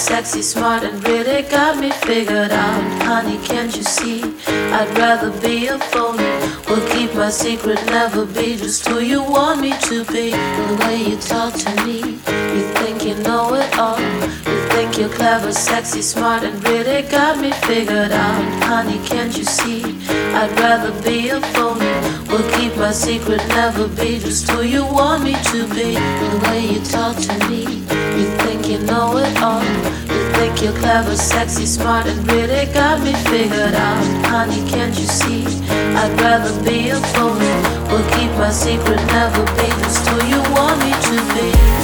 sexy, smart, and really got me figured out. Honey, can't you see? I'd rather be a phony. Will keep my secret, never be just who you want me to be. The way you talk to me, you think you know it all. You think you're clever, sexy, smart, and really got me figured out. Honey, can't you see? I'd rather be a phony. Will keep my secret, never be just who you want me to be. The way you talk to me, you think know it all. You think you're clever, sexy, smart, and really got me figured out. Honey, can't you see? I'd rather be a phony. Will keep my secret, never be just who you want me to be.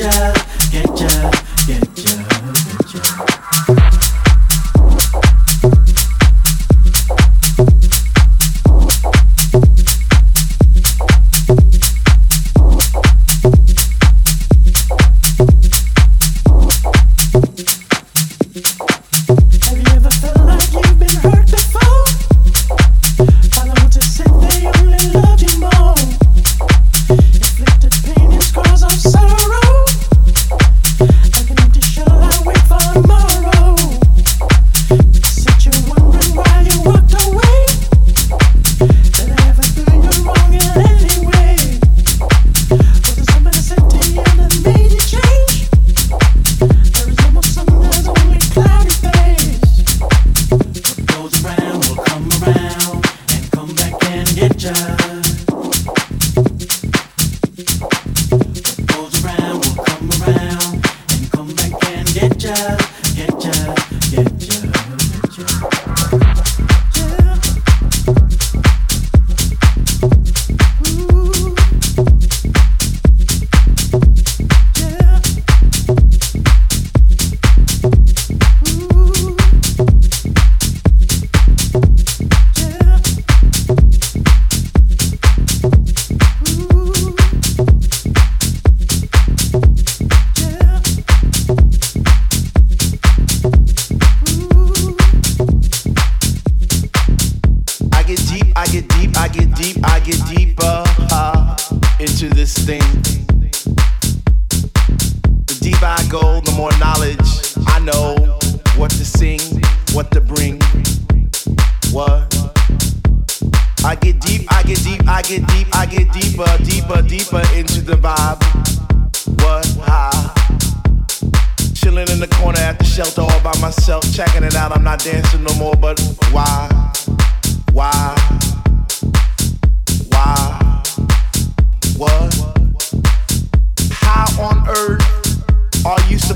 Are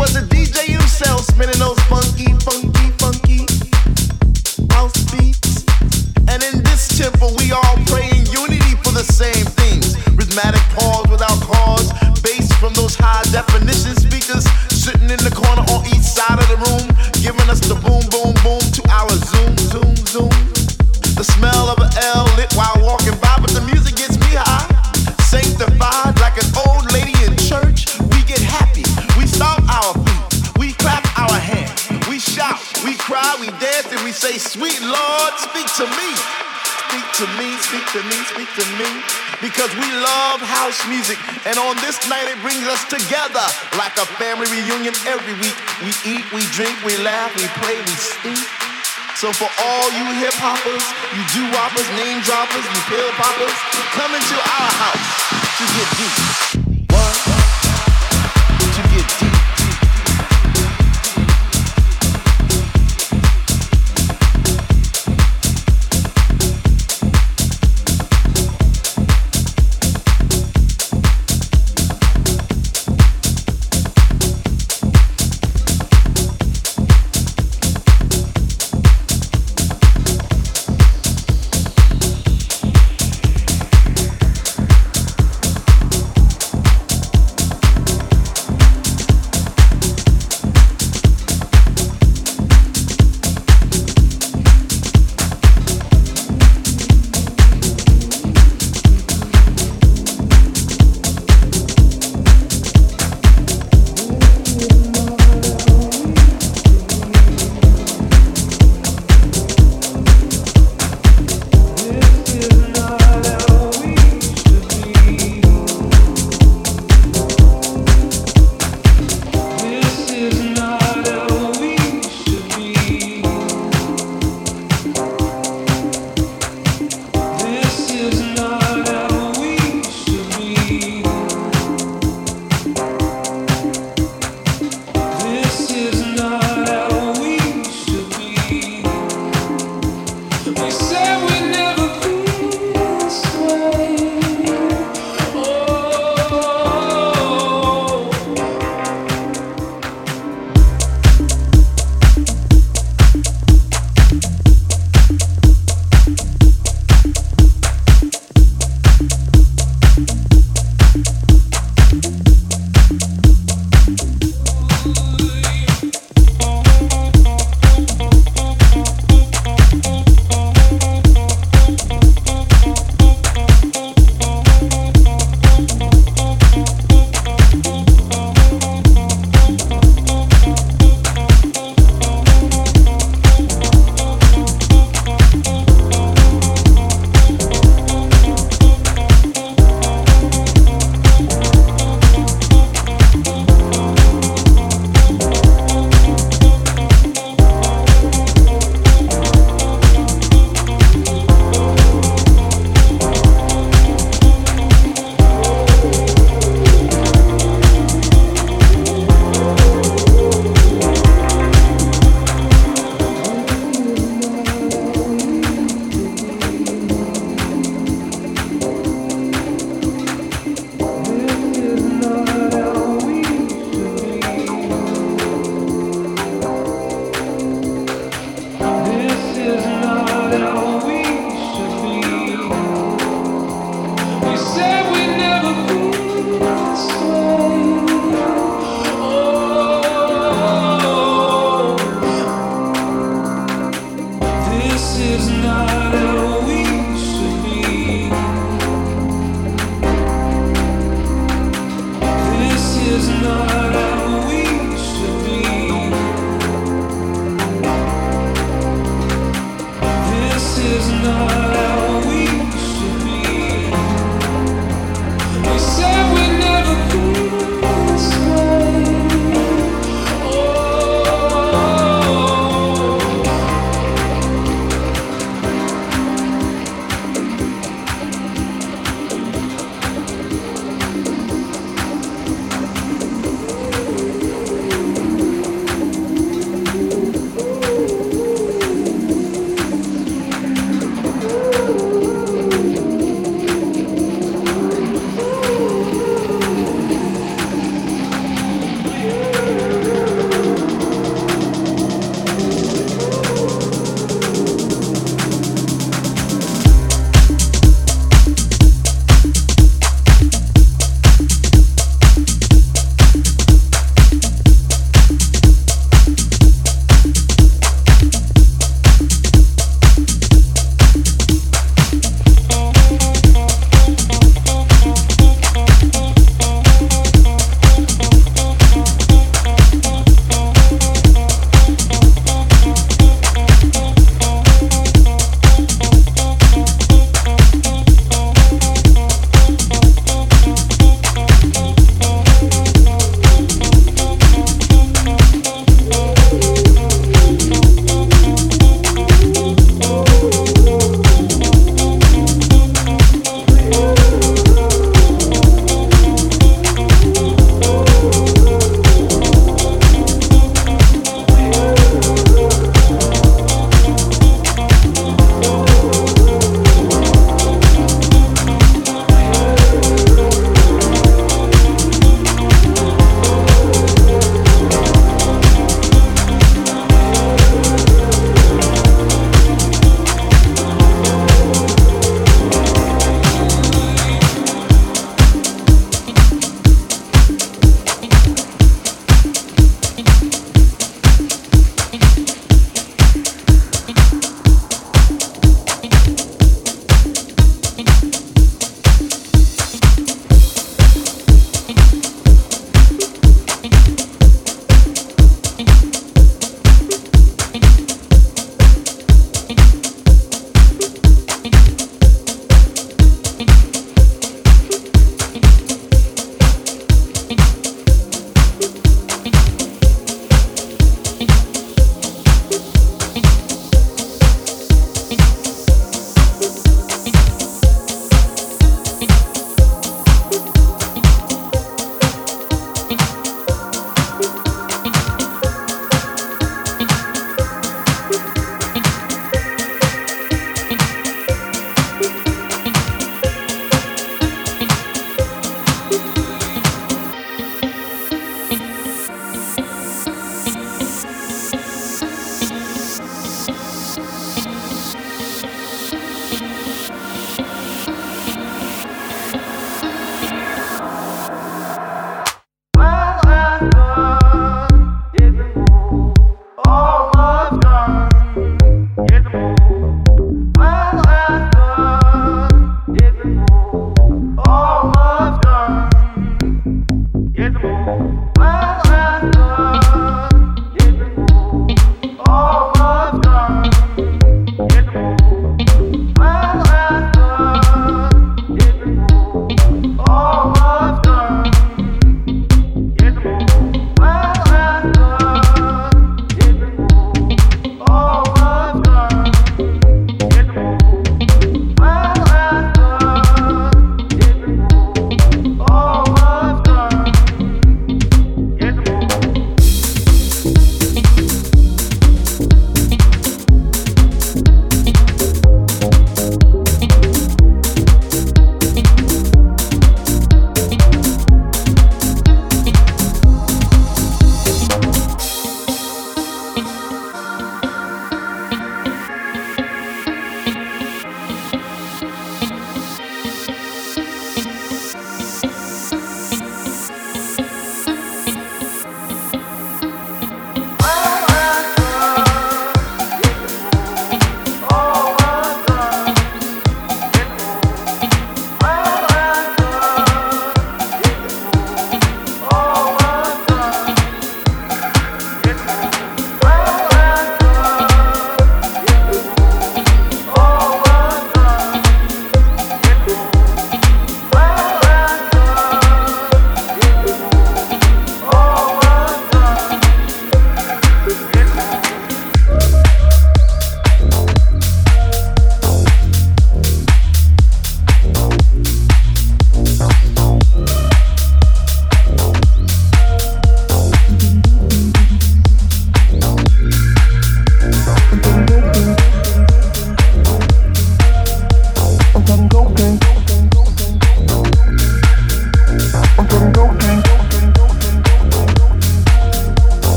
was a DJ himself, spinning those funky, funky, funky house beats. And in this temple, we all pray in unity for the same things. Rhythmic pause without cause, bass from those high definition speakers sitting in the corner on each side of the room, giving us the boom, boom, boom to me. Speak to me, speak to me, speak to me. Because we love house music. And on this night, it brings us together like a family reunion every week. We eat, we drink, we laugh, we play, we speak. So for all you hip hoppers, you do woppers, name droppers, you pill poppers, come into our house to get deep.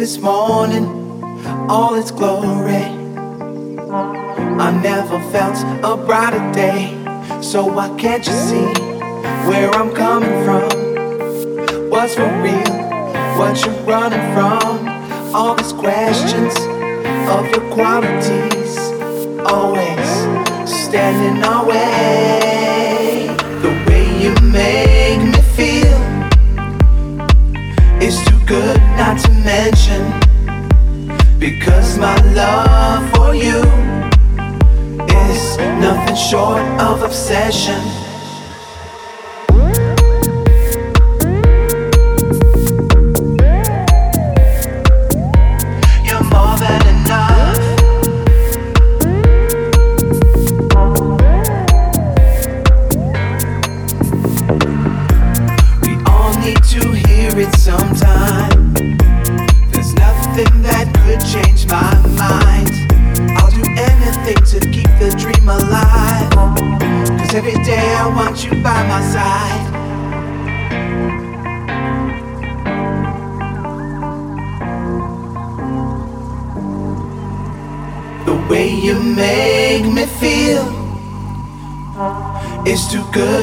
This morning, all its glory. I never felt a brighter day, so why can't you see where I'm coming from? What's for real? What you're running from? All these questions of your qualities, always standing our way. Good not to mention. Because my love for you is nothing short of obsession.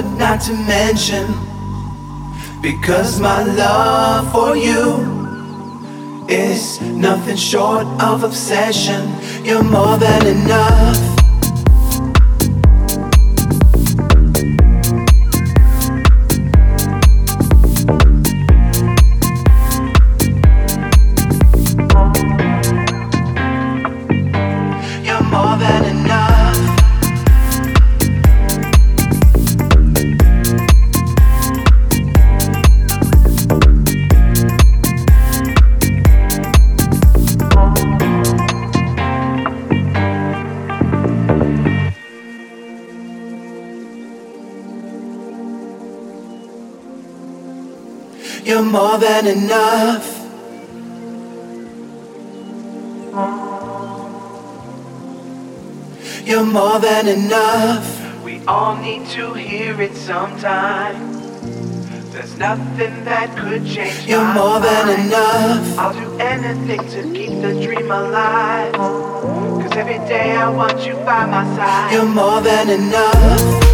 To mention because my love for you is nothing short of obsession. You're more than enough. Than enough. You're more than enough. We all need to hear it sometime. There's nothing that could change. You're more than enough. I'll do anything to keep the dream alive. Cause Every day I want you by my side. You're more than enough.